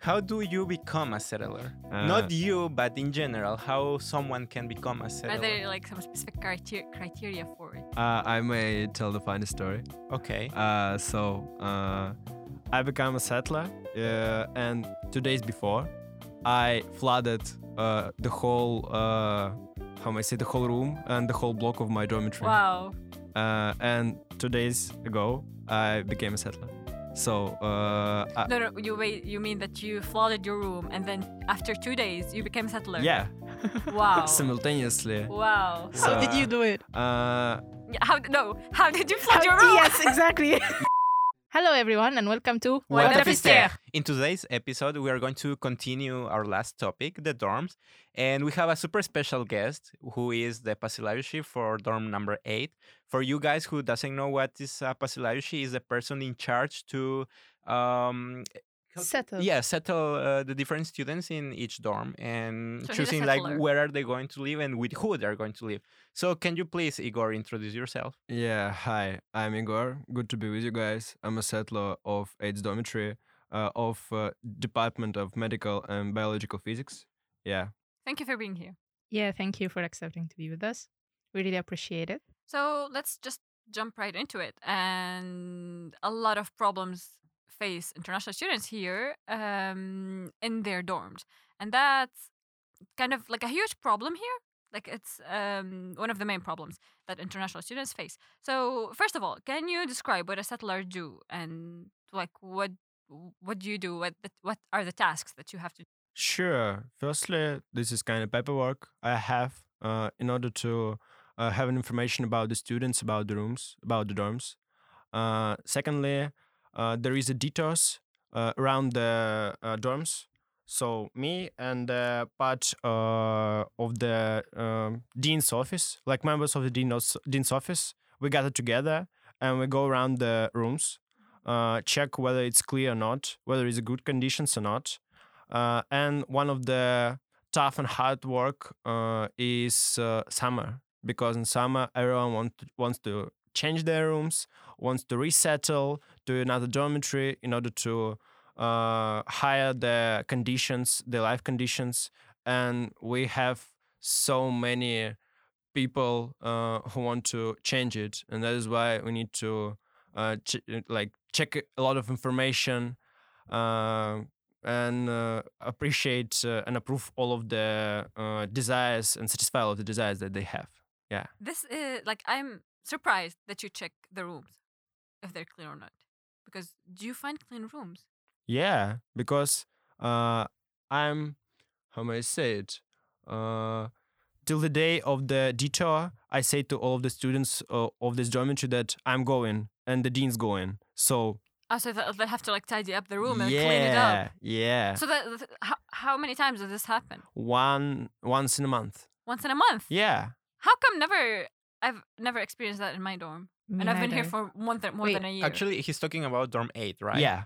How do you become a settler? Uh, Not you, but in general, how someone can become a settler. Are there like some specific criteria criteria for it? Uh, I may tell the funny story. Okay. Uh, so uh, I became a settler, uh, and two days before, I flooded uh, the whole, uh, how may I say, the whole room and the whole block of my dormitory. Wow. Uh, and two days ago, I became a settler. So uh, I- No, no, you wait. You mean that you flooded your room and then after two days you became a settler? yeah, Wow. simultaneously. wow. So- How did you do it? Uh, How no? How did you flood your room? yes, exactly. Hello, everyone, and welcome to What Fiztekh? In today's episode, we are going to continue our last topic, the dorms, and we have a super special guest who is the Pasilavishi for dorm number eight. For you guys who doesn't know what is a Pasilavishi, is the person in charge to um, to- Settle. Yeah, settle uh, the different students in each dorm and So choosing like where are they going to live and with who they're going to live. So can you please, Egor, introduce yourself? Yeah, hi, I'm Egor. Good to be with you guys. I'm a settler of AIDS dormitory uh, of uh, Department of Medical and Biological Physics. Yeah. Thank you for being here. Yeah, thank you for accepting to be with us. We really appreciate it. So let's just jump right into it. And a lot of problems face international students here um, in their dorms, and that's kind of like a huge problem here. Like it's um, one of the main problems that international students face. So first of all, can you describe what a settler do and like what what do you do? What the, what are the tasks that you have to? do? Sure. Firstly, this is kind of paperwork I have uh, in order to uh, have an information about the students, about the rooms, about the dorms. Uh, secondly, there is a detours uh, around the uh, dorms. So me and uh, part uh, of the um, dean's office, like members of the dean's dean's office, we gather together and we go around the rooms, uh, check whether it's clear or not, whether it's good conditions or not. Uh, and one of the tough and hard work uh, is uh, summer because in summer everyone want wants to change their rooms, wants to resettle to another dormitory in order to uh, hire the conditions, the life conditions, and we have so many people uh, who want to change it, and that is why we need to uh, ch- like check a lot of information. Uh, and uh, appreciate uh, and approve all of the desires and satisfy all of the desires that they have. Yeah, this is like I'm surprised that you check the rooms if they're clean or not. Because do you find clean rooms? Yeah, because uh, I'm, how may I say it? Uh, till the day of the detour, I say to all of the students uh, of this dormitory that I'm going and the dean's going. So Oh, so they have to like tidy up the room and yeah, clean it up. yeah, So that, that- how, how many times does this happen? one once in a month. Once in a month. Yeah, How come never? I've never experienced that in my dorm, and I've been here for more than more Wait, than a year. Actually, he's talking about dorm eight, right? yeah,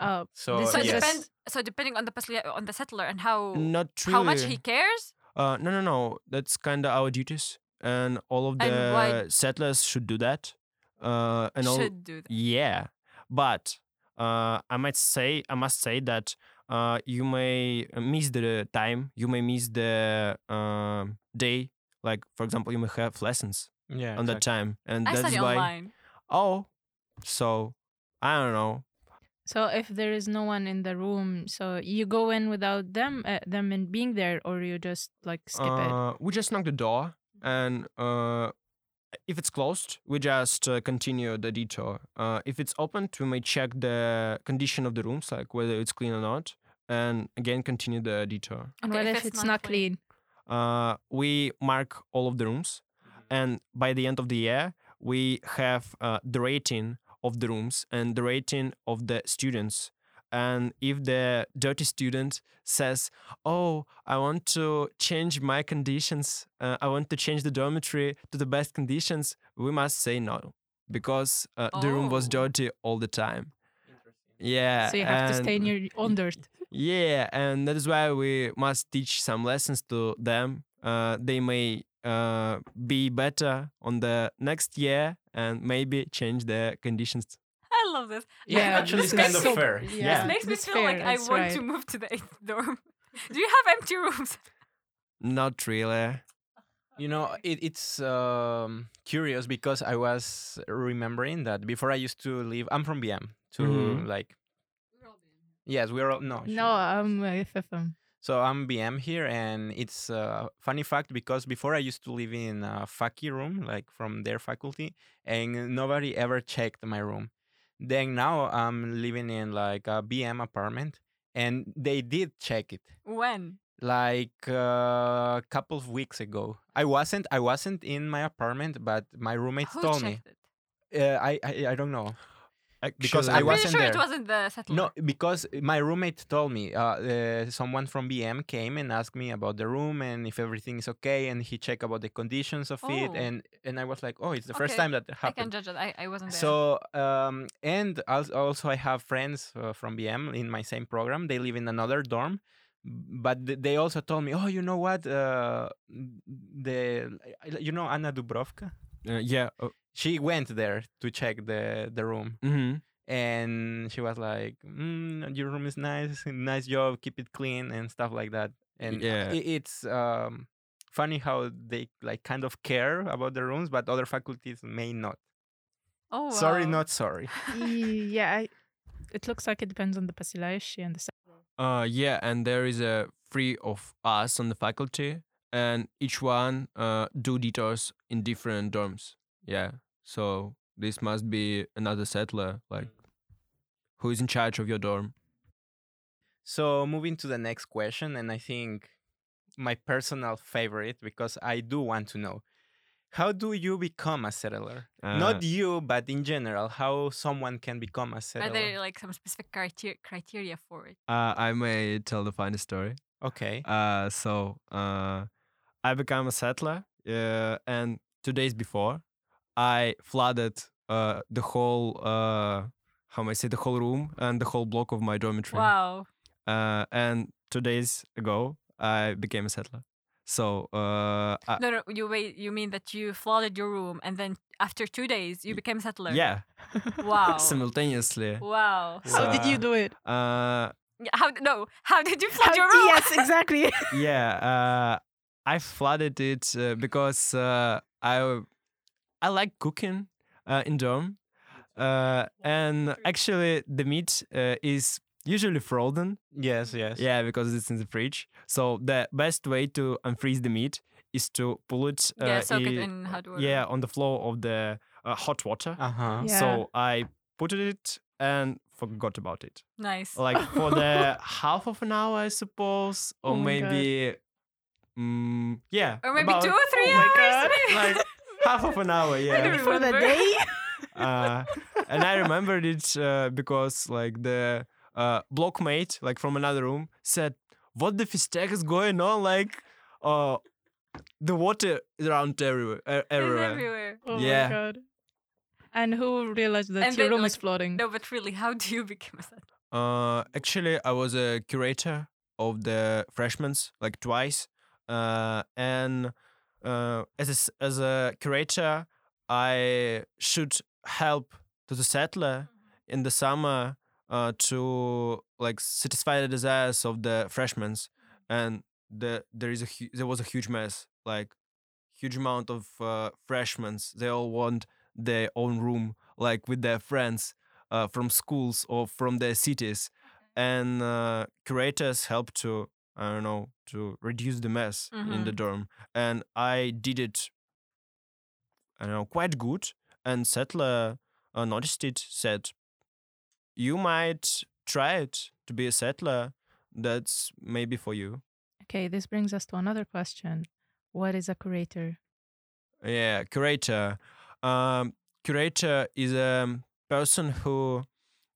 Oh, So, so yes. just- depends. So depending on the pasli- on the settler and how not how much he cares. Uh, no, no, no. That's kind of our duties, and all of the settlers should do that. Uh, and all, should do that. yeah, but uh, I might say, I must say that uh, you may miss the time, you may miss the um day. Like for example, you may have lessons Yeah. on that time, and I that's study why. online. Oh, so I don't know. so if there is no one in the room, so you go in without them, uh, them in being there, or you just like skip it. uh, We just knock the door, and uh, if it's closed, we just uh, continue the detour. Uh, if it's opened, we may check the condition of the rooms, like whether it's clean or not, and again continue the detour. And Okay, what if if, it's, not clean? Uh, we mark all of the rooms, and by the end of the year, we have uh, the rating of the rooms and the rating of the students. And if the dirty student says, "Oh, I want to change my conditions. Uh, I want to change the dormitory to the best conditions," we must say no because uh, the room was Oh. dirty all the time. Yeah. so you have to stay in your own dirt. yeah, and that is why we must teach some lessons to them. Uh, they may uh, be better on the next year and maybe change the conditions. I I love this. Yeah, Yeah, actually, it's kind of so- fair. yeah. Yeah. This makes me It's feel fair, like I want right. to move to the eighth dorm. Do you have empty rooms? Not really. You know, it, it's um, curious because I was remembering that before I used to live. I'm from BM. To Mhm. like, yes, we're all no. No, I'm uh, FFM. So I'm BM here, and it's a funny fact because before I used to live in a faculty room, like from their faculty, and nobody ever checked my room. Then now I'm living in like a BM apartment, and they did check it When? like a couple of weeks ago. I wasn't I wasn't in my apartment, but my roommates Who told me. checked it? Uh, I, I I don't know. Because Actually, I I'm pretty wasn't sure there. it wasn't the settler. No, because my roommate told me. Uh, uh, someone from BM came and asked me about the room and if everything is okay, and he checked about the conditions of it, Oh. and and I was like, oh, it's the first Okay, time that happened. I can happened. judge it. I, I wasn't there. So um, and als- also I have friends uh, from BM in my same program. They live in another dorm, but th- they also told me, oh, you know what? Uh, the you know Anna Dubrovka. uh, yeah. Uh, She went there to check the the room, mhm. and she was like, mm, "Your room is nice, nice job, keep it clean and stuff like that." And Yeah. i- it's um, funny how they like kind of care about the rooms, but other faculties may not. oh, Sorry, not sorry. yeah, I, it looks like it depends on the Pasilayeshi and the. se- Uh, yeah, and there is a three of us on the faculty, and each one uh do detours in different dorms. Yeah, so this must be another settler, like who is in charge of your dorm. So moving to the next question, and I think my personal favorite because I do want to know. How do you become a settler? Uh, Not you, but in general, how someone can become a settler. Are there like some specific criteria criteria for it? Uh, I may tell the funny story. Okay. Uh, so uh, I became a settler, uh, and two days before, I flooded uh the whole uh how may I say the whole room and the whole block of my dormitory. Wow. Uh, and two days ago, I became a settler. So uh, I, No, no. You wait. You mean that you flooded your room and then after two days you became a settler? yeah, Wow. simultaneously. wow. How did you do it? Uh, How? No. How did you flood How- your room? yes, exactly. yeah, uh, I flooded it uh, because uh, I I like cooking uh, in dorm, uh, and actually the meat uh, is usually frozen. Yes, yes. Yeah, because it's in the fridge. So the best way to unfreeze the meat is to pull it. Uh, yeah. Soak it i- in hot water. yeah, on the floor of the uh, hot water. Uh huh. Yeah. So I put it and forgot about it. Nice. Like for the half of an hour, I suppose, or Oh maybe, mm, yeah, or maybe about- two or three oh my hours. God, like half of an hour, yeah. For the day? uh, and I remembered it uh, because like the uh, blockmate, like from another room, said, "What the fiztekh is going on? Like, uh, the water is around everywhere, It's everywhere." everywhere. Oh Yeah. my god. And who realized that And your then, room is flooding? No, but really, how do you become a settler? Uh, actually, I was a curator of the freshmen's like twice, uh, and uh, as a, as a curator, I should help to the settler in the summer uh, to like satisfy the desires of the freshmen's, and the there is a hu- there was a huge mess, like huge amount of uh, freshmen's. They all want their own room, like with their friends uh, from schools or from their cities, and uh, curators help to I don't know to reduce the mess in the dorm, and I did it. I don't know quite good, and settler uh, noticed it, said, "You might try it to be a settler. That's maybe for you." Okay, this brings us to another question. What is a curator? Yeah, curator. Um, curator is a person who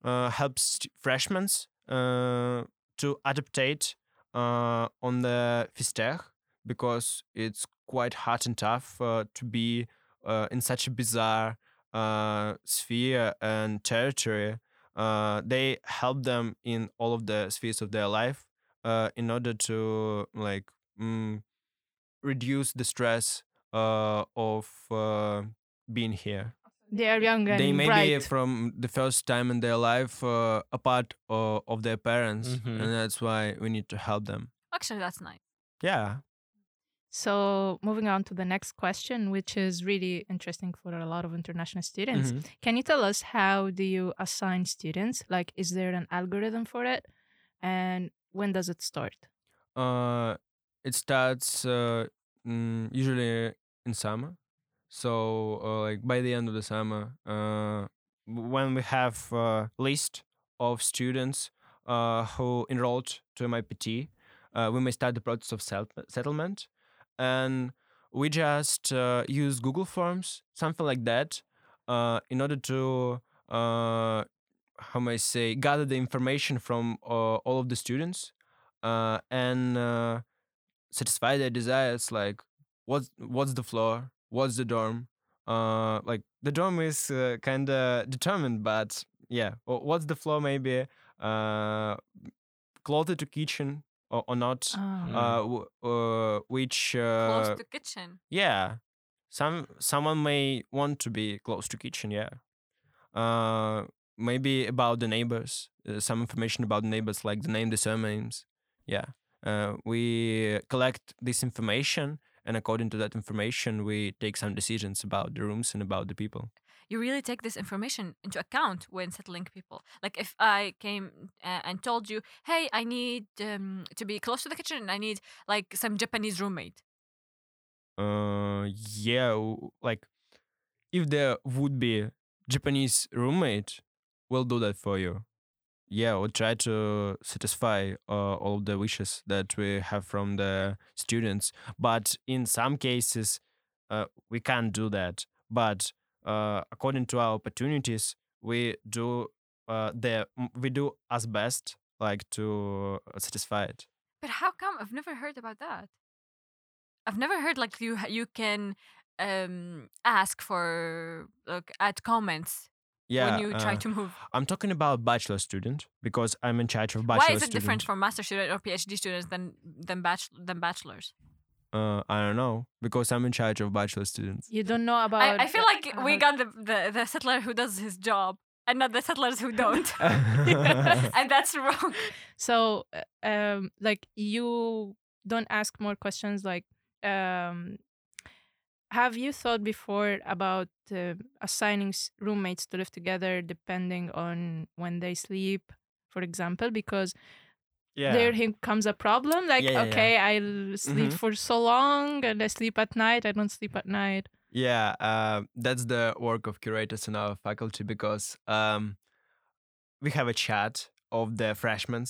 uh, helps freshmen uh, to adaptate uh, on the Fiztekh because it's quite hard and tough uh, to be uh, in such a bizarre uh, sphere and territory. Uh, they help them in all of the spheres of their life uh, in order to like mm, reduce the stress of being here. They are young and they may be from the first time in their life uh, apart uh, of their parents, Mhm. and that's why we need to help them. Actually, that's nice. Yeah. So moving on to the next question, which is really interesting for a lot of international students. Mhm. Can you tell us how do you assign students? Like, is there an algorithm for it? And when does it start? Uh, it starts uh, mm, usually in summer. So uh, like by the end of the summer, uh, when we have a list of students uh, who enrolled to MIPT, uh, we may start the process of settlement, and we just uh, use Google Forms, something like that, uh, in order to uh, how may I say gather the information from uh, all of the students uh, and uh, satisfy their desires like what's what's the floor what's the dorm uh like the dorm is uh, kind of determined but yeah what's the floor maybe uh closer to kitchen or, or not Ah. uh, uh which Close uh to kitchen. yeah some someone may want to be close to kitchen yeah uh maybe about the neighbors uh, some information about the neighbors like the name the surnames yeah uh, we collect this information and according to that information we take some decisions about the rooms and about the people You really take this information into account when settling people. Like if I came uh, and told you, "Hey, I need um, to be close to the kitchen. and I need like some Japanese roommate." uh yeah like if there would be japanese roommate we'll do that for you yeah we'll try to satisfy uh, all the wishes that we have from the students. But in some cases uh, we can't do that. But uh, according to our opportunities we do uh, the we do as best like to satisfy it. But how come? I've never heard about that? I've never heard like you you can um ask for like add comments yeah when you try uh, to move. I'm talking about bachelor student because I'm in charge of bachelor students. Why is it student. different from master student or PhD students than than bach- than bachelors? Uh, I don't know because I'm in charge of bachelor students. You don't know about. I, I feel uh, like we got the, the the settler who does his job and not the settlers who don't, and that's wrong. So, uh, um, like you don't ask more questions. Like, um, have you thought before about uh, assigning roommates to live together depending on when they sleep, for example? Because yeah. there he comes a problem. Like, Yeah, yeah, okay, I sleep Mhm. for so long and I sleep at night. I don't sleep at night. Yeah, uh, that's the work of curators in our faculty because um, we have a chat of the freshmen,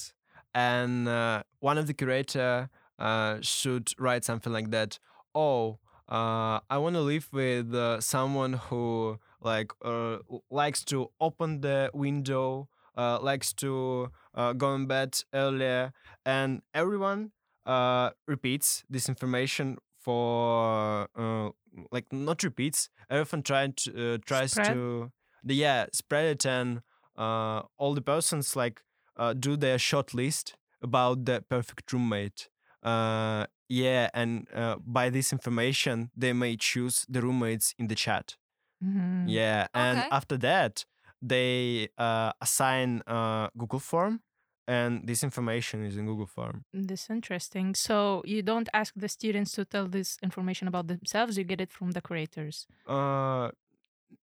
and uh, one of the curator uh, should write something like that. Oh, uh, I want to live with uh, someone who like uh, likes to open the window, uh, likes to uh, go in bed earlier, and everyone uh, repeats this information for uh, like not repeats. Everyone trying to uh, tries Spread? to yeah spread it and uh, all the persons like uh, do their short list about the perfect roommate. Uh, yeah, and uh, by this information, they may choose the roommates in the chat. Mhm. Yeah, and Okay. after that, they uh, assign a Google form, and this information is in Google form. This interesting. So you don't ask the students to tell this information about themselves. You get it from the creators. Uh,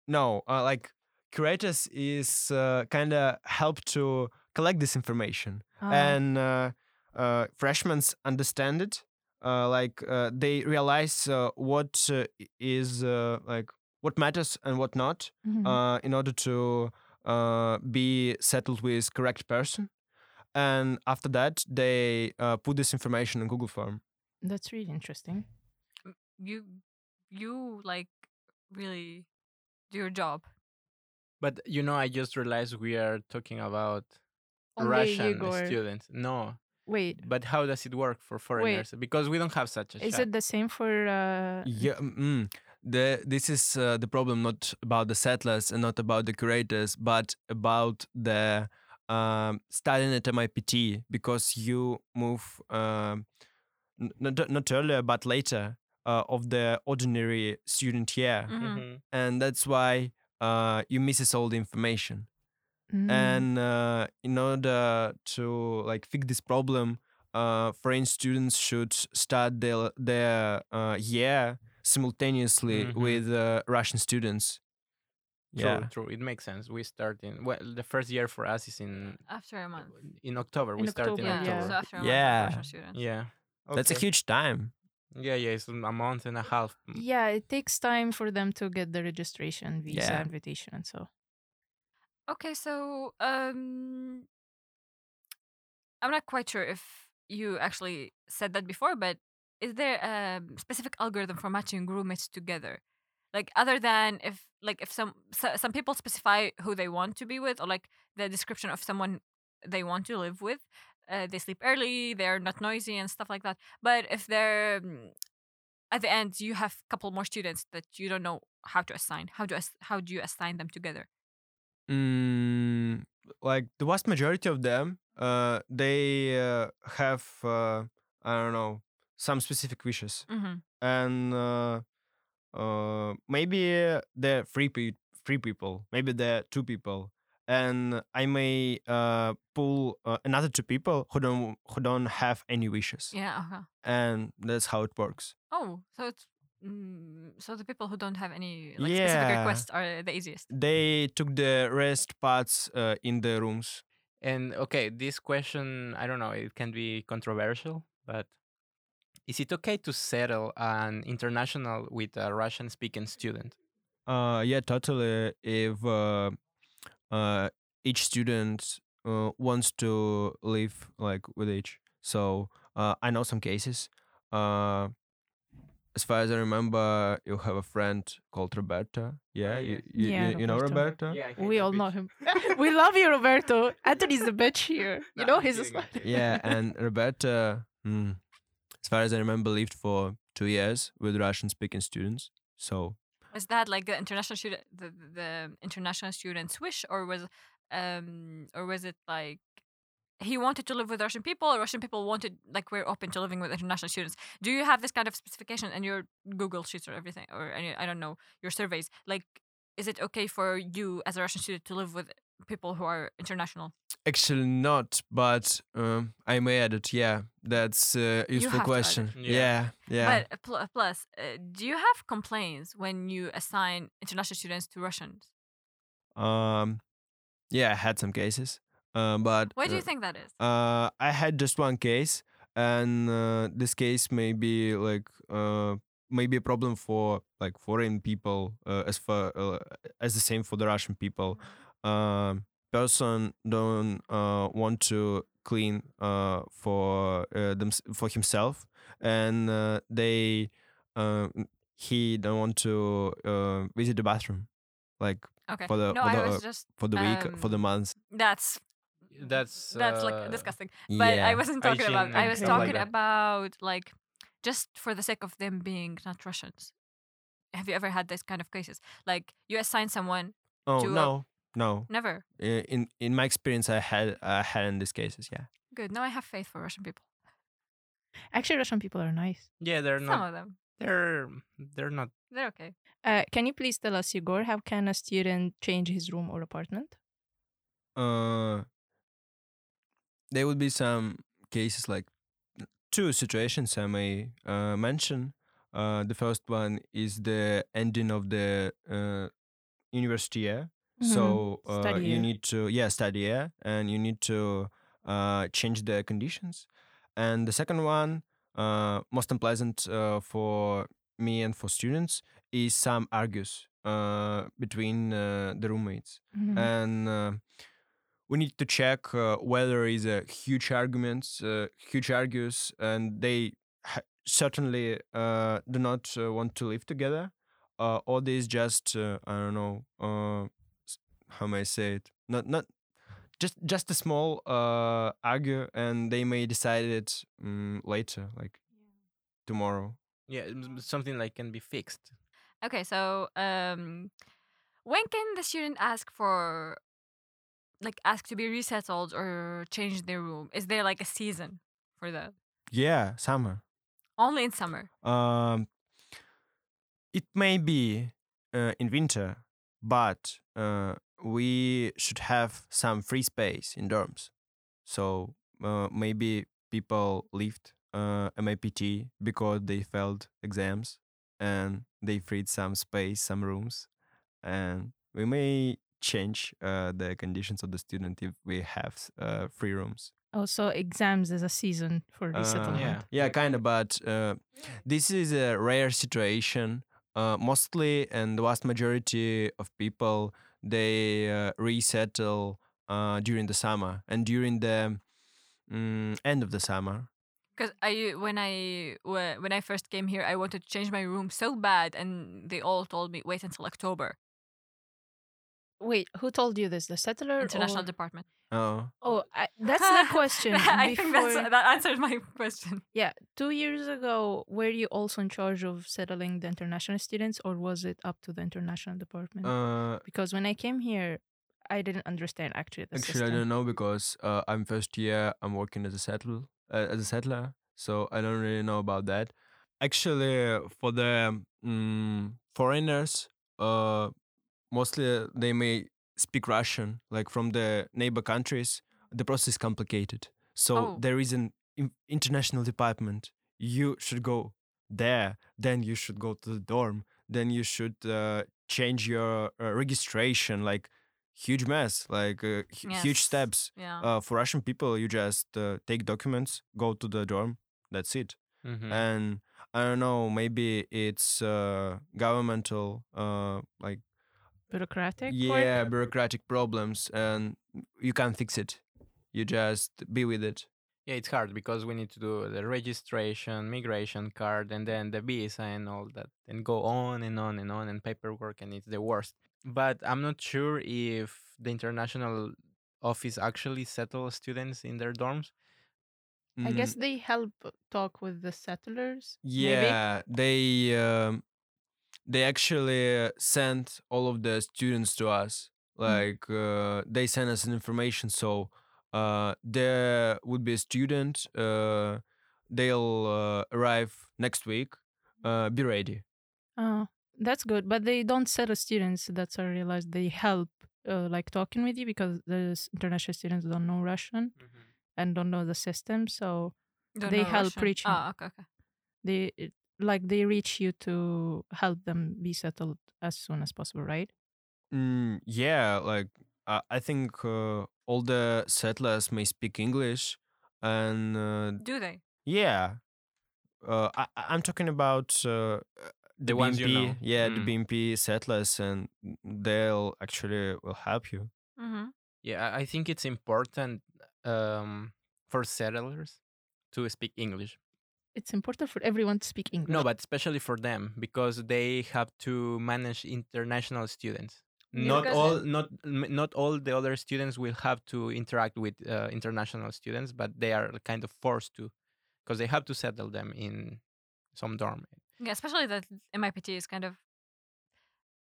no, uh, like curators is uh, kind of help to collect this information, Ah, and uh, uh, freshmen understand it. Uh, like uh, they realize uh, what uh, is uh, like what matters and what not. mhm. uh, in order to uh, be settled with correct person. And after that, they uh, put this information in Google form. That's really interesting. You you like really do your job. But you know, I just realized we are talking about Only Russian Egor. students. No, Wait, but how does it work for foreigners? Because we don't have such a is chat. it the same for? Uh, Yeah, mm, the this is uh, the problem not about the settlers and not about the curators, but about the um, studying at MIPT because you move um, n- not not earlier but later uh, of the ordinary student year. Mhm. Mhm. and that's why uh, you misses all the information. Mm. And uh, in order to like fix this problem, uh, foreign students should start their their uh, year simultaneously Mhm. with uh, Russian students. Yeah. true. It makes sense. We start in well, the first year for us is in After a month. in October. In we start in October, Yeah, so after a month Yeah. for Russian students. Yeah. That's a huge time. Yeah, yeah. It's a month and a half. Yeah, it takes time for them to get the registration, visa, Yeah. invitation, so. Okay, so um, I'm not quite sure if you actually said that before, but is there a specific algorithm for matching roommates together? Like other than if like if some so, some people specify who they want to be with or like the description of someone they want to live with. Uh, they sleep early, they're not noisy and stuff like that. But if they're mm, at the end you have a couple more students that you don't know how to assign, how do ass- how do you assign them together? Mm, like the vast majority of them, uh, they uh, have uh, I don't know some specific wishes, Mm-hmm. and uh, uh, maybe they're three pe- three people, maybe they're two people, and I may uh, pull uh, another two people who don't who don't have any wishes, Yeah. Okay. and that's how it works. Oh, so it's mm, so the people who don't have any like specific requests are the easiest. They took the rest parts uh, in the rooms. And okay, this question, I don't know, it can be controversial, but is it okay to settle an international with a Russian speaking student? Uh, yeah, totally. If uh, uh, each student uh, wants to live like with each, so uh, I know some cases. Uh, as far as I remember, you have a friend called Roberta. Yeah, Oh, you, yes. you, Yeah, you, you know Roberto. Roberta. We all know him. we love you, Roberto. Anthony's a bitch here. You know, he's a smart. yeah, and Roberta, hmm, as far as I remember, lived for two years with Russian-speaking students. So Was that like the international student, the, the the international student's wish, or was um, or was it like he wanted to live with Russian people, or Russian people wanted like we're open to living with international students? Do you have this kind of specification in your Google sheets or everything, or any I don't know your surveys? Like, is it okay for you as a Russian student to live with people who are international? Actually, not, but um, I may add it. Yeah, that's a useful have to add question. Yeah, Yeah. yeah. But pl- plus, uh, do you have complaints when you assign international students to Russians? um, yeah, I had some cases. Uh, but Why do you uh, think that is? Uh, I had just one case, and uh, this case may be like uh, maybe a problem for like foreign people uh, as uh, as the same for the Russian people. Um, person don't uh, want to clean uh, for uh, them for himself, and uh, they uh, he don't want to uh, visit the bathroom, like Okay. for the- no, for the, just for the week, for the Um, months. that's That's that's uh, like disgusting. But I wasn't talking about. I was stuff like talking about like just for the sake of them being not Russians. Have you ever had this kind of cases? Like you assign someone, Oh to a- no, no. never. In in my experience i had i had in these cases yeah Good. Now I have faith for Russian people. Actually, Russian people are nice. Yeah, they're Some not. of them, They're they're not. they're okay. Uh, can you please tell us, Egor, how can a student change his room or apartment? uh there would be some cases like two situations i may uh, mention. Uh the first one is the ending of the uh university year. So uh, you need to yeah study year and you need to uh change the conditions. And the second one uh most unpleasant uh, for me and for students is some argues uh between uh, the roommates. Mhm. and uh, we need to check uh, whether is a huge arguments, uh, huge argues, and they ha- certainly uh, do not uh, want to live together, uh, or this just uh, I don't know uh, how may I say it, not not just just a small uh, argue, and they may decide it um, later, like tomorrow. Yeah, something like can be fixed. Okay, so um, when can the student ask for, like, ask to be resettled or change their room? Is there like a season for that? Yeah, summer. Only in summer. Um, it may be uh, in winter, but uh, we should have some free space in dorms. So uh, maybe people left uh, MIPT because they failed exams and they freed some space, some rooms, and we may change uh, the conditions of the student if we have uh, free rooms. Also, exams as a season for Uh, resettlement. yeah. Yeah, kind of, but uh, this is a rare situation. Uh, mostly, and the vast majority of people they uh, resettle uh, during the summer and during the mm, end of the summer. Because I when I when I first came here, I wanted to change my room so bad, and they all told me wait until October. Wait, who told you this? The settler? International or- department. Oh, Oh, I, that's the question. I think that's, that answers my question. Yeah, two years ago, were you also in charge of settling the international students, or was it up to the international department? uh, because when I came here, I didn't understand actually the actually, I don't know because uh, I'm first year. I'm working as a settler, uh, as a settler, so I don't really know about that. Actually, for the mm, foreigners, uh, mostly they may speak Russian, like from the neighbor countries. The process is complicated, so Oh. there is an international department. You should go there, then you should go to the dorm, then you should uh, change your uh, registration. Like huge mess, like uh, hu- huge steps. Yeah. Uh, for Russian people, you just uh, take documents, go to the dorm. That's it Mhm. and I don't know, maybe it's uh, governmental, uh, like Bureaucratic? work? yeah, bureaucratic problems, and you can't fix it. You just be with it. Yeah, it's hard because we need to do the registration, migration card, and then the visa and all that, and go on and on and on and paperwork, and it's the worst. But I'm not sure if the international office actually settles students in their dorms. I guess Mm, they help talk with the settlers. maybe? yeah, they um, they actually uh, sent all of the students to us. Like uh, they sent us information, so uh, there would be a student. Uh, they'll uh, arrive next week. Uh, be ready. Oh, that's good. But they don't set settle students. That's I realized. They help, uh, like talking with you because the international students don't know Russian and don't know the system. So Don't they help Russian. reaching- Ah, okay, okay. they like they reach you to help them be settled as soon as possible, right? Mm, yeah, like uh, I think uh, all the settlers may speak English, and uh, Do they? yeah, uh, I, I- I'm talking about uh, the, The ones you know. Yeah, the Mm. BMP settlers, and they'll actually will help you. Mm-hmm. Yeah, I I think it's important um, for settlers to speak English. It's important for everyone to speak English. No, but especially for them because they have to manage international students. Yeah, not all, not not all the other students will have to interact with uh, international students, but they are kind of forced to, because they have to settle them in some dorm. Yeah, especially that MIPT is kind of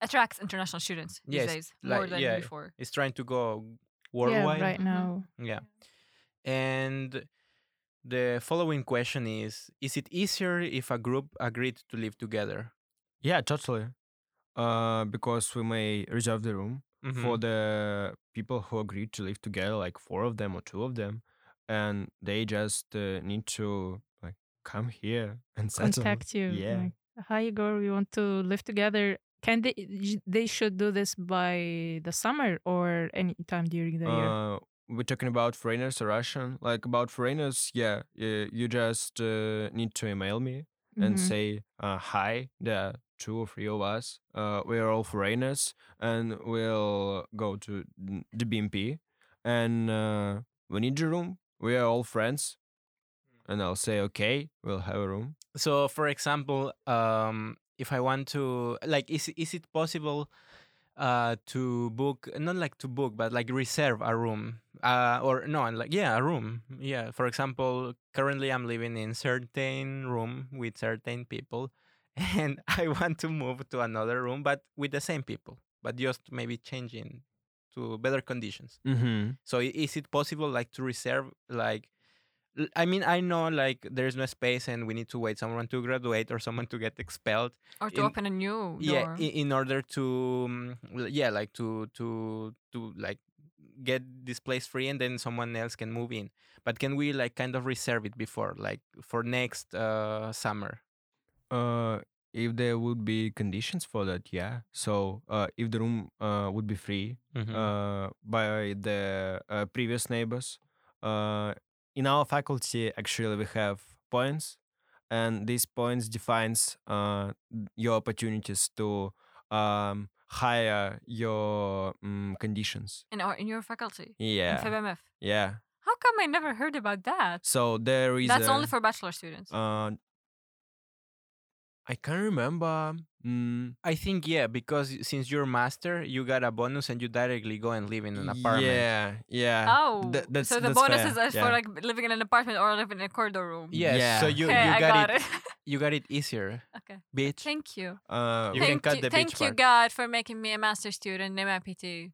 attracts international students these Yes, days more like- than yeah. before. It's trying to go yeah, worldwide. right Mhm. now. Yeah. And the following question is: Is it easier if a group agreed to live together? Yeah, totally. Uh, because we may reserve the room for Mhm. the people who agreed to live together, like four of them or two of them, and they just uh, need to like come here and settle. Contact you. Yeah. like, Hi, Egor. We want to live together. Can they? They should do this by the summer or any time during the year. We're talking about foreigners or Russian. Like about foreigners, yeah, you, you just uh, need to email me and Mhm. say, uh, "Hi, there are two or three of us. Uh, we are all foreigners, and we'll go to the BMP, and uh, we need a room. We are all friends." And I'll say, "Okay, we'll have a room." So, for example, um, if I want to, like, is is it possible uh, to book, not like to book, but like reserve a room, uh, or no, and like yeah, a room, yeah. For example, currently I'm living in certain room with certain people, and I want to move to another room, but with the same people, but just maybe changing to better conditions. Mm-hmm. So, is it possible, like, to reserve like I mean, I know like there's no space and we need to wait someone to graduate or someone to get expelled. Or to in- open a new Yeah, in, in order to um, yeah, like to to to like get this place free and then someone else can move in. But can we like kind of reserve it before like for next uh summer? Uh, if there would be conditions for that, yeah. So, uh, if the room uh, would be free Mhm. uh, by the uh, previous neighbors, uh, in our faculty, actually, we have points, and these points defines uh, your opportunities to um, hire your um, conditions. in our in your faculty. Yeah, In FBMF. yeah. How come I never heard about that? So there is. That's a, only for bachelor students. Uh, I can't remember. Mm, I think yeah, because since you're master, you got a bonus and you directly go and live in an apartment. Yeah, yeah. oh, Th- that's, so the that's bonus fair, is yeah. for like living in an apartment or living in a corridor room. Yes, Yeah. so you okay, you got, got it, it. you got it easier, okay, bitch. thank you. Uh, You can thank cut you, the thank you, part. God, for making me a master student in MIPT.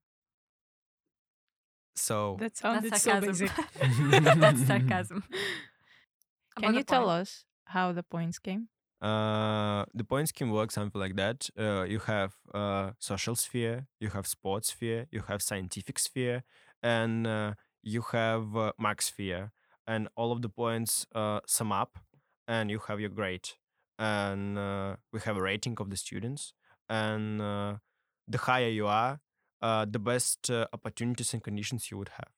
so That sounded That's so sarcasm. basic. That's sarcasm. Can you the tell us how the points came? Uh, the point scheme works something like that. Uh, you have uh, social sphere, you have sports sphere, you have scientific sphere, and uh, you have uh, max sphere, and all of the points uh, sum up, and you have your grade, and uh, we have a rating of the students, and the higher you are, the best opportunities and conditions you would have.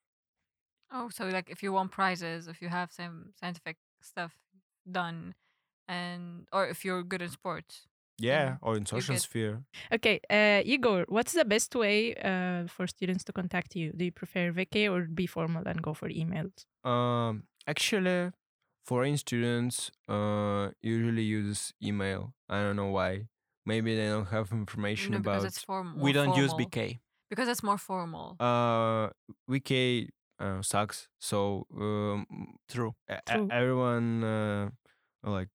Oh, so like if you won prizes, if you have some scientific stuff done, and or if you're good in sports. Yeah, or in social sphere. Okay, uh, Egor, what's the best way uh, for students to contact you? Do you prefer VK or be formal and go for emails? Um, actually, foreign students uh usually use email. I don't know why. Maybe they don't have information No, because about. it's form- We don't use formal. BK. because it's more formal. Uh, VK uh, sucks. So um, True. True. everyone uh, like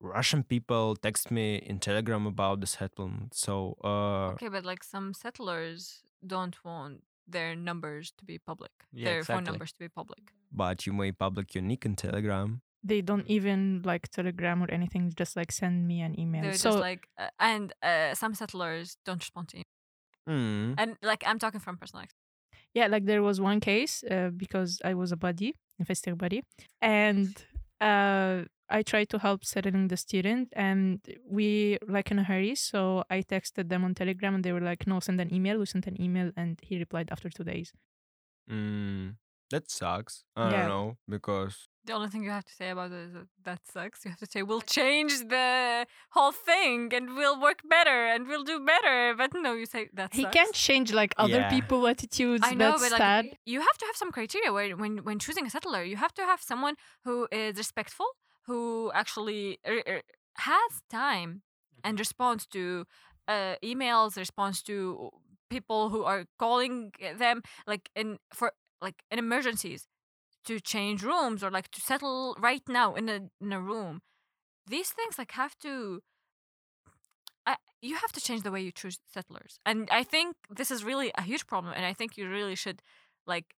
Russian people text me in Telegram about the settlement. So uh, okay, but like some settlers don't want their numbers to be public. Yeah, their phone numbers to be public. but you may public your nick in Telegram. They don't even like Telegram or anything, just like send me an email. They're so, just like, uh, and uh, some settlers don't respond to email. Mm. And like, I'm talking from personal experience. yeah, like there was one case uh, because I was a buddy, investor buddy, and uh, I tried to help settling the student, and we like in a hurry. So I texted them on Telegram, and they were like, "No, send an email." We sent an email, and he replied after two days. Mm. That sucks. I Yeah. don't know because The only thing you have to say about it is that that sucks. You have to say we'll change the whole thing and we'll work better and we'll do better. But no, you say that He sucks. can't change like other Yeah. people attitudes. I know, That's but like you have to have some criteria where when when choosing a settler, you have to have someone who is respectful, who actually er, er, has time and responds to uh, emails, responds to people who are calling them like in for like in emergencies to change rooms or like to settle right now in a in a room. These things like have to I, you have to change the way you choose settlers and i think this is really a huge problem and i think you really should like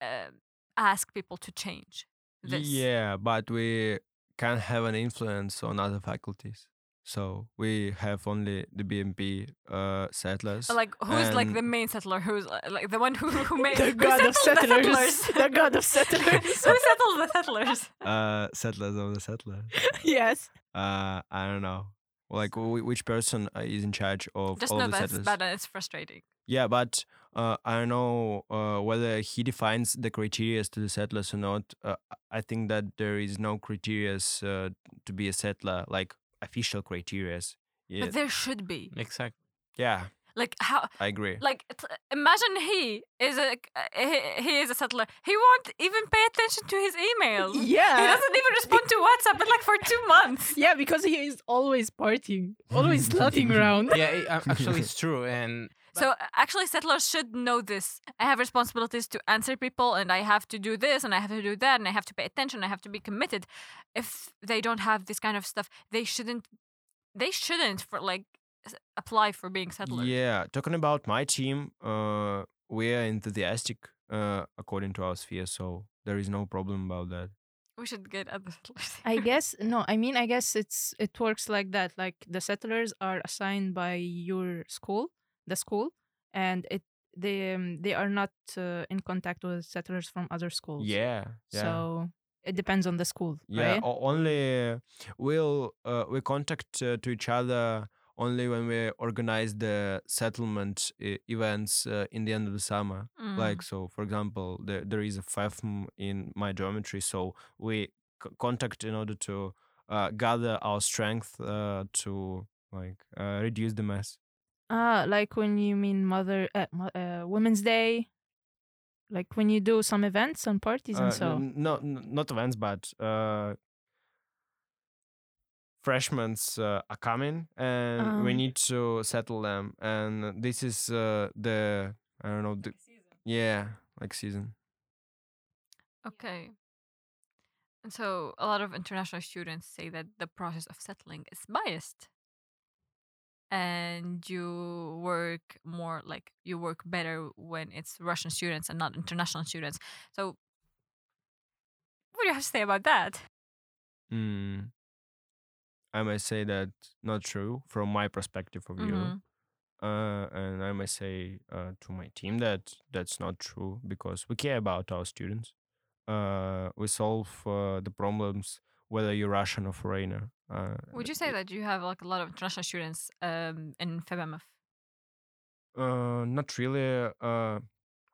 uh, ask people to change this Yeah, but we can't have an influence on other faculties. So we have only the BMP uh, settlers. Like who's like the main settler who's uh, like the one who who made the who god of settled the settlers. the god of settlers. who settled the settlers uh, settlers of the settlers. yes. Uh, I don't know. Like wh- which person uh, is in charge of just all know the that's settlers? bad and it's frustrating Yeah, but uh, I don't know uh, whether he defines the criteria to the settlers or not. Uh, I think that there is no criteria uh, to be a settler, like official criteria. Yeah, but there should be Exactly. yeah, like how I agree. like t- imagine he is a he, he is a settler he won't even pay attention to his emails Yeah, he doesn't even respond to whatsapp But like for two months Yeah, because he is always partying, always slutting around. Yeah, it, uh, actually, it's true. And So actually, settlers should know this. I have responsibilities to answer people, and I have to do this, and I have to do that, and I have to pay attention. I have to be committed. If they don't have this kind of stuff, they shouldn't. They shouldn't for like apply for being settlers. Yeah, talking about my team, uh, we are enthusiastic uh, according to our sphere. So there is no problem about that. We should get other settlers. I guess no. I mean, I guess it's it works like that. Like the settlers are assigned by your school, the school, and it they um, they are not uh, in contact with settlers from other schools. Yeah, yeah. So it depends on the school, yeah, right? only we'll uh, we contact uh, to each other only when we organize the settlement events uh, in the end of the summer. Mm. Like so, for example, there there is a FEFM in my geometry, so we c- contact in order to uh, gather our strength uh, to like uh, reduce the mess. Ah, like when you mean Mother uh, uh, Women's Day, like when you do some events and parties Uh, and so. n- no, n- not events, but uh, freshmen uh, are coming, and we Um. need to settle them. And this is uh, the I don't know, the, yeah, like season. Okay. And so a lot of international students say that the process of settling is biased. And you work more like you work better when it's Russian students and not international students. So what do you have to say about that? Mm. I might say that not true from my perspective of view. Mhm. Uh, and I might say uh, to my team that that's not true because we care about our students. Uh, we solve uh, the problems whether you're Russian or foreigner. Uh, Would you say that you have like a lot of international students um, in FEBMF? Uh, not really. Uh,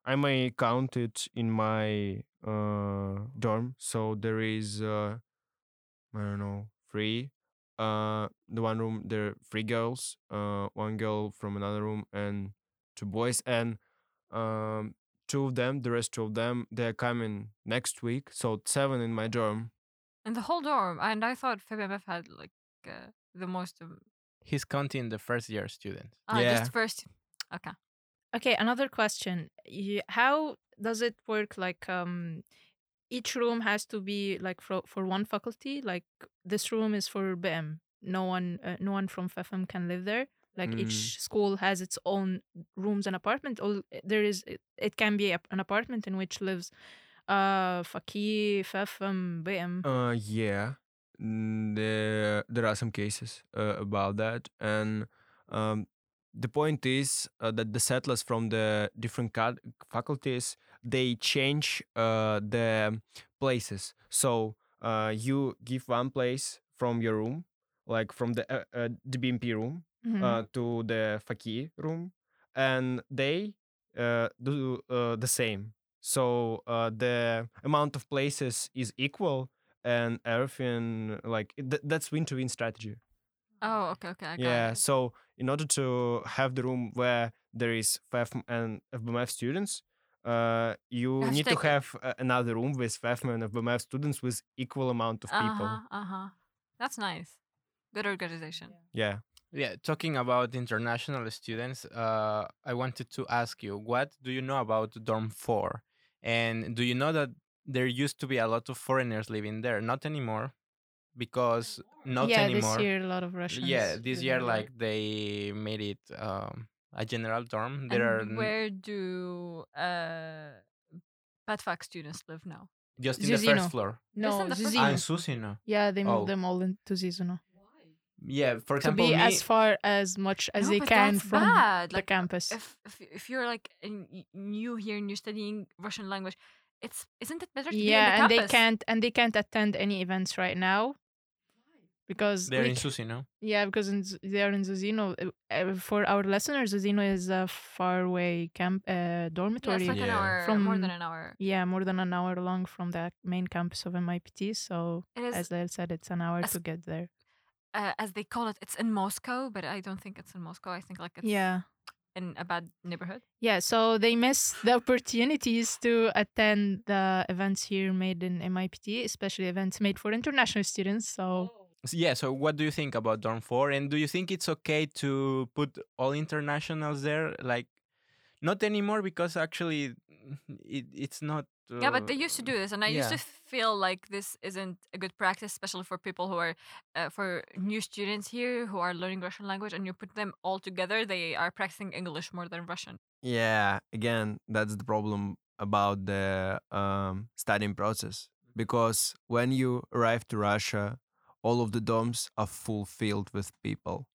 I may count it in my uh dorm. So there is uh, I don't know, three. Uh, the one room there are three girls. Uh, one girl from another room and two boys. And um, two of them, the rest two of them, they're coming next week. So seven in my dorm. In the whole dorm. And I thought FEBMF had like uh, the most. Um, He's counting the first year students. ah, Yeah. just first. Okay. Okay, another question. Y- How does it work? Like, um, each room has to be like for for one faculty. Like this room is for BM. No one, uh, no one from FFM can live there. Like each school has its own rooms and apartment. All there is, it, it can be a, an apartment in which lives, uh, Faki, FFM, BM. Uh, yeah, there there are some cases uh, about that, and um, the point is uh, that the settlers from the different ca- faculties they change uh, the places. So uh, you give one place from your room, like from the uh, uh, the BMP room, Mhm. uh, to the Faki room, and they uh, do uh, the same. So uh, the amount of places is equal, and everything like th- that's win-to-win strategy. Oh, okay, okay. I got yeah. it. So in order to have the room where there is FEFM and FBMF students, uh, you have to need to have uh, another room with FEFM and FBMF students with equal amount of people. Uh huh. Uh huh. That's nice. Good organization. Yeah. Yeah, talking about international students, uh, I wanted to ask you, what do you know about dorm four? And do you know that there used to be a lot of foreigners living there? Not anymore, because not yeah, anymore. this year a lot of Russians. yeah, this year there. like they made it um, a general dorm. There are and n- where do uh, PATFAC students live now? just in the Zizino. first floor. no, on the first Ah, in Zizino. Susino. Yeah, they moved Oh. them all into Zizuno Yeah, for example to example, be me, as far as much as No, they can from bad. the Like, campus. If, if if you're like new here and you're studying Russian language, it's isn't it better to be in yeah, the and they can't and they can't attend any events right now because they're we in ca- Susino. yeah because in, they are in Zuzino. Uh, uh, For our listeners, Zuzino is a faraway camp uh, Yeah, dormitory. it's like an Yeah. hour, more than an hour. Yeah, more than an hour long from the main campus of MIPT. So, It is, as Lael said, it's an hour as- to get there. Uh, as they call it, it's in Moscow, but I don't think it's in Moscow. I think like it's Yeah. in a bad neighborhood. Yeah, so they miss the opportunities to attend the events here made in MIPT, especially events made for international students. So, S- Yeah, so what do you think about dorm four? And do you think it's okay to put all internationals there? Like, not anymore because actually mm, it, it's not. Uh, Yeah, but they used to do this, and I used to feel like this isn't a good practice, especially for people who are, uh, for new students here who are learning Russian language, and you put them all together, they are practicing English more than Russian. Yeah, again, that's the problem about the um, studying process because when you arrive to Russia, all of the dorms are full filled with people.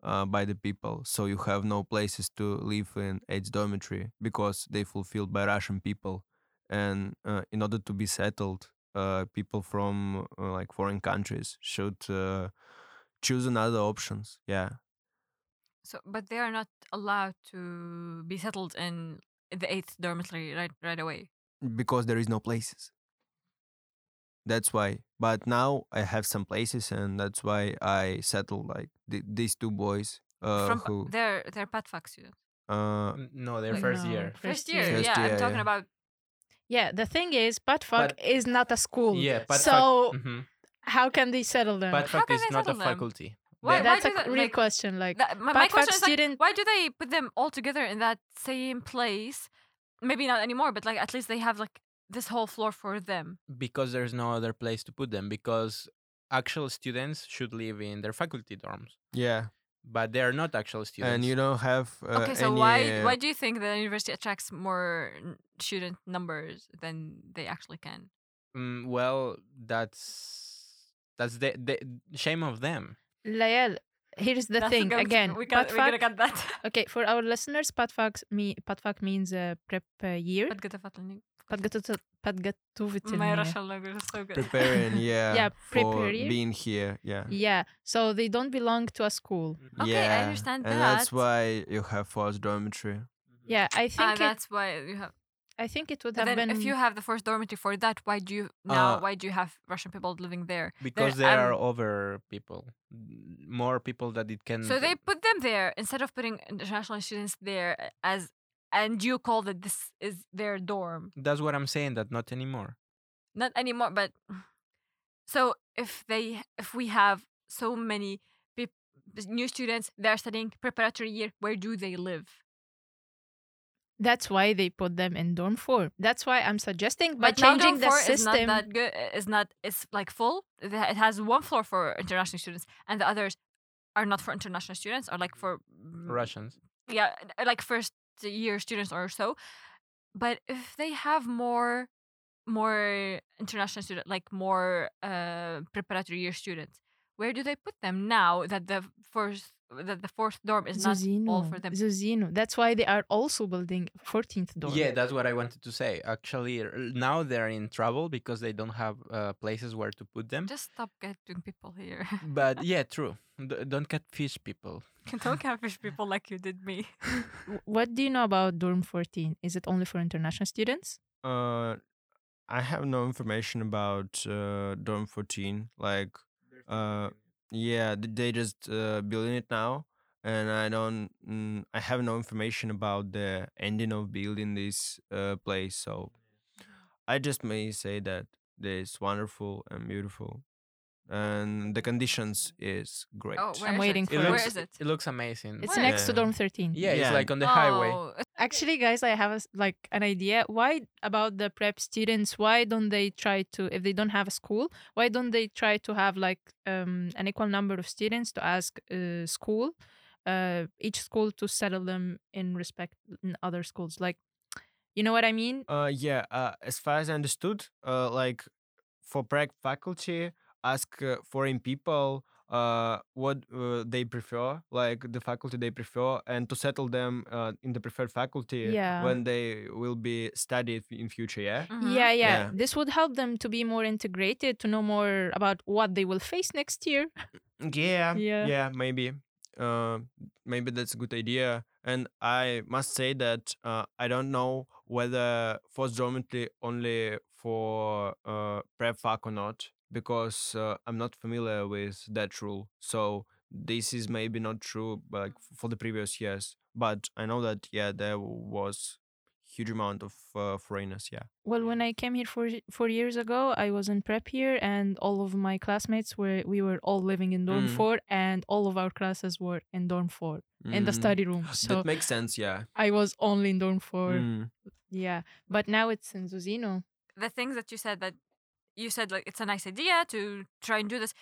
Uh, by the people, so you have no places to live in each dormitory because they fulfilled by Russian people, and uh, in order to be settled, uh, people from uh, like foreign countries should uh, choose another options. Yeah, So, but they are not allowed to be settled in the eighth dormitory right right away. because there is no places. That's why. But now I have some places, and that's why I settled like th- these two boys. Uh, From who? they're they're PATFAC students. Uh, N- No, their Like, first no. year. First, First year, year. First yeah. year, I'm talking yeah. about Yeah, the thing is, Patfak But- is not a school. Yeah, but so hmm how can they settle them? but How is not a them? faculty. Why- They- why That's a that, real like- question. Like, that, my, my Patfak question is like, why do they put them all together in that same place? Maybe not anymore, but like at least they have like this whole floor for them. because there's no other place to put them because actual students should live in their faculty dorms yeah, but they are not actual students and you don't have. Uh, okay, so any, why uh, why do you think the university attracts more student numbers than they actually can? Mm, well that's that's the, the shame of them Lael, here's the That's thing going to- again. we got, we're gonna Patfak- cut that. okay, for our listeners, Patfak me Patfak means uh, prep uh, year. подготовительный. Подготовительный- My подготовительные. Russian language is so good. preparing? Yeah, Yeah, for prepare you. being here. Yeah, Yeah, so they don't belong to a school. Okay, I yeah, understand and that's that. why you have forced dormitory. Yeah, I Ah, think it, that's why you have. I think it would But have then, been. if you have the first dormitory for that, why do you now? Uh, why do you have Russian people living there? because there are um, over people n- more people that it can So they put them there instead of putting international students there as, and you call that this is their dorm. that's what i'm saying that not anymore Not anymore, but so if they, if we have so many peop- new students, they're studying preparatory year. Where do they live? that's why they put them in dorm four. That's why I'm suggesting by But now changing dorm the four system. is not that good. Is not. It's like full. It has one floor for international students, and the others are not for international students. Or like for mm, russians yeah, like first year students or so. But if they have more, more international student, like more uh, preparatory year students, where do they put them now that the first, that the fourth dorm is not all for them? Zuzino. That's why they are also building 14th dorm. yeah that's what i wanted to say actually now they're in trouble because they don't have uh, places where to put them Just stop getting people here. but yeah true D- don't catfish people Don't catfish people like you did me. What do you know about dorm 14? Is it only for international students? Uh, I have no information about uh, dorm 14. Like, uh, yeah, they just uh, building it now, and I don't. Mm, I have no information about the ending of building this uh, place. So, I just may say that it's wonderful and beautiful, and the conditions is great. Oh, I'm is waiting it? for it Where looks is it? it looks amazing It's Where? next to dorm 13. yeah, it's like on the highway Oh, Actually, guys, I have a s like an idea. Why about the prep students? Why don't they try to, if they don't have a school, why don't they try to have like um, an equal number of students to ask uh, school, uh, each school to settle them in respect in other schools? Like, you know what I mean? Uh, yeah. Uh, as far as I understood, uh, like for prep faculty, ask uh, foreign people uh what uh, they prefer, like the faculty they prefer, and to settle them uh, in the preferred faculty Yeah. when they will be studied in future. Yeah. mhm. Yeah, yeah, Yeah. This would help them to be more integrated, to know more about what they will face next year. Yeah. Yeah. Yeah. Maybe. Uh, maybe that's a good idea. And I must say that uh, I don't know whether forced dormitory only for uh, prep fac or not because uh, I'm not familiar with that rule. So this is maybe not true, like for the previous years. But I know that yeah, there was huge amount of uh, foreigners. Yeah. Well, when I came here four four years ago, I was in prep here, and all of my classmates were we were all living in dorm Mm. four, and all of our classes were in dorm four in the Mm, study room. So that makes sense. Yeah. I was only in dorm four. Mm. Yeah, but now it's in Zuzino. the things that you said that you said like it's a nice idea to try and do this.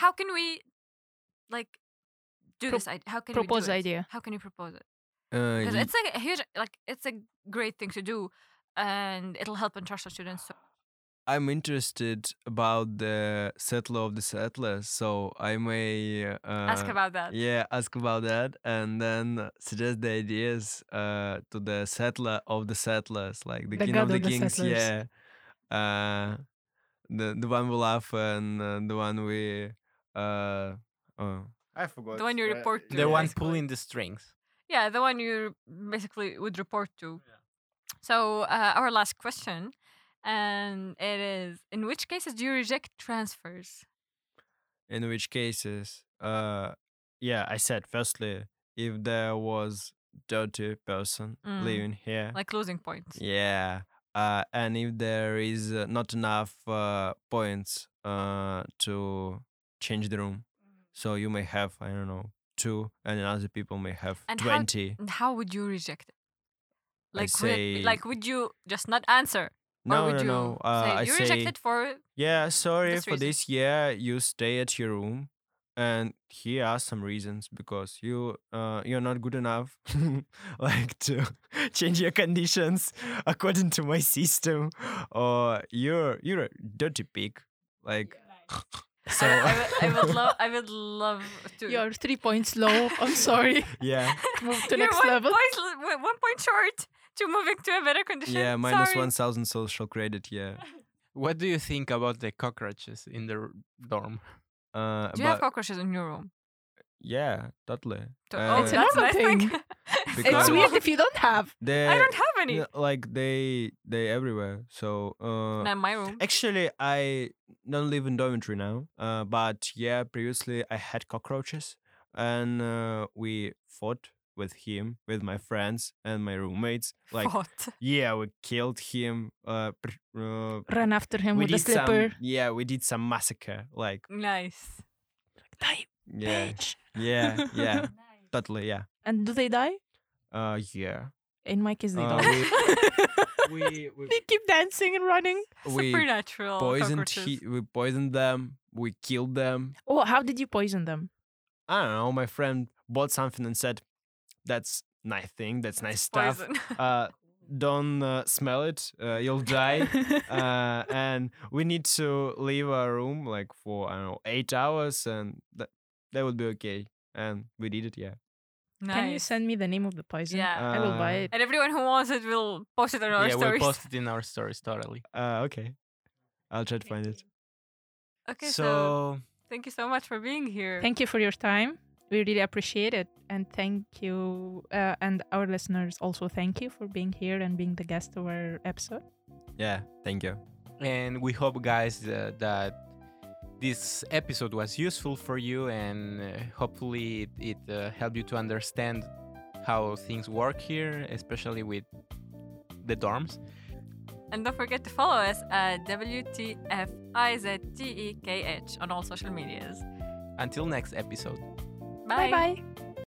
How can we like do Pro- this? How can propose we idea. How can you propose it? Uh, Because ye- it's like a huge, like it's a great thing to do. and it'll help international students. So I'm interested about the settler of the settlers, so I may uh, ask about that. Yeah, ask about that, and then suggest the ideas uh, to the settler of the settlers, like the, The king god of the of the kings. settlers. Yeah, uh, the the one we love and uh, the one we uh, oh, I forgot. The one you report to. The one basically. pulling the strings. Yeah, the one you basically would report to. So uh, our last question, and it is: In which cases do you reject transfers? In which cases, uh, yeah, I said firstly, if there was dirty person Mm. living here, Like losing points. Yeah. Uh, and if there is uh, not enough uh, points uh, to change the room, so you may have, I don't know, two, and other people may have And how- 20. And how would you reject it? Like, would it say- like, would you just not answer? no, or would no, you no. Uh, say I you say, rejected for yeah, sorry this for reason." this year. You stay at your room, and here are some reasons because you uh, you're not good enough, like to change your conditions according to my system, or you're you're a dirty pig, like. So I, I, would, I would love I would love to You're three points low. I'm sorry. yeah, Move to You're next one level. Point, l- w- one point short to moving to a better condition. yeah, minus Sorry. one thousand social credit. Yeah, What do you think about the cockroaches in the r- dorm? Uh, Do you have cockroaches in your room? yeah, totally. To- Uh, oh, It's a that's normal nice thing. thing. It's weird if you don't have. they I don't have any. yeah, like they they everywhere. So uh, Not in my room. Actually, I don't live in dormitory now. Uh, but yeah, previously I had cockroaches, and uh, we fought with him, with my friends and my roommates. Like, Fought. yeah, we killed him. Uh, uh, Run after him with a slipper. some. Yeah, we did some massacre. Like, Nice. Die, yeah, bitch. yeah, yeah, totally, yeah. And do they die? Uh, yeah. In my case, they Uh, don't. We we they keep dancing and running. we Supernatural. poisoned. He, we poisoned them. We killed them. Oh, how did you poison them? I don't know. My friend bought something and said, "That's nice thing. That's nice stuff. Uh, don't uh, smell it. Uh, you'll die." uh, and we need to leave our room like for I don't know eight hours, and that that would be okay. And we did it. Yeah. nice. Can you send me the name of the poison? Yeah. I will buy Uh, it. And everyone who wants it will post it on our yeah, stories. we'll post it in our stories totally. Uh, okay. I'll try to find it. Okay, so, so thank you so much for being here. Thank you for your time. We really appreciate it. And thank you. Uh, and our listeners also thank you for being here and being the guest of our episode. Yeah. Thank you. and we hope guys uh, that this episode was useful for you and uh, hopefully it, it uh, helped you to understand how things work here especially with the dorms And don't forget to follow us at WTFIZTEKH on all social medias. until next episode Bye. Bye bye.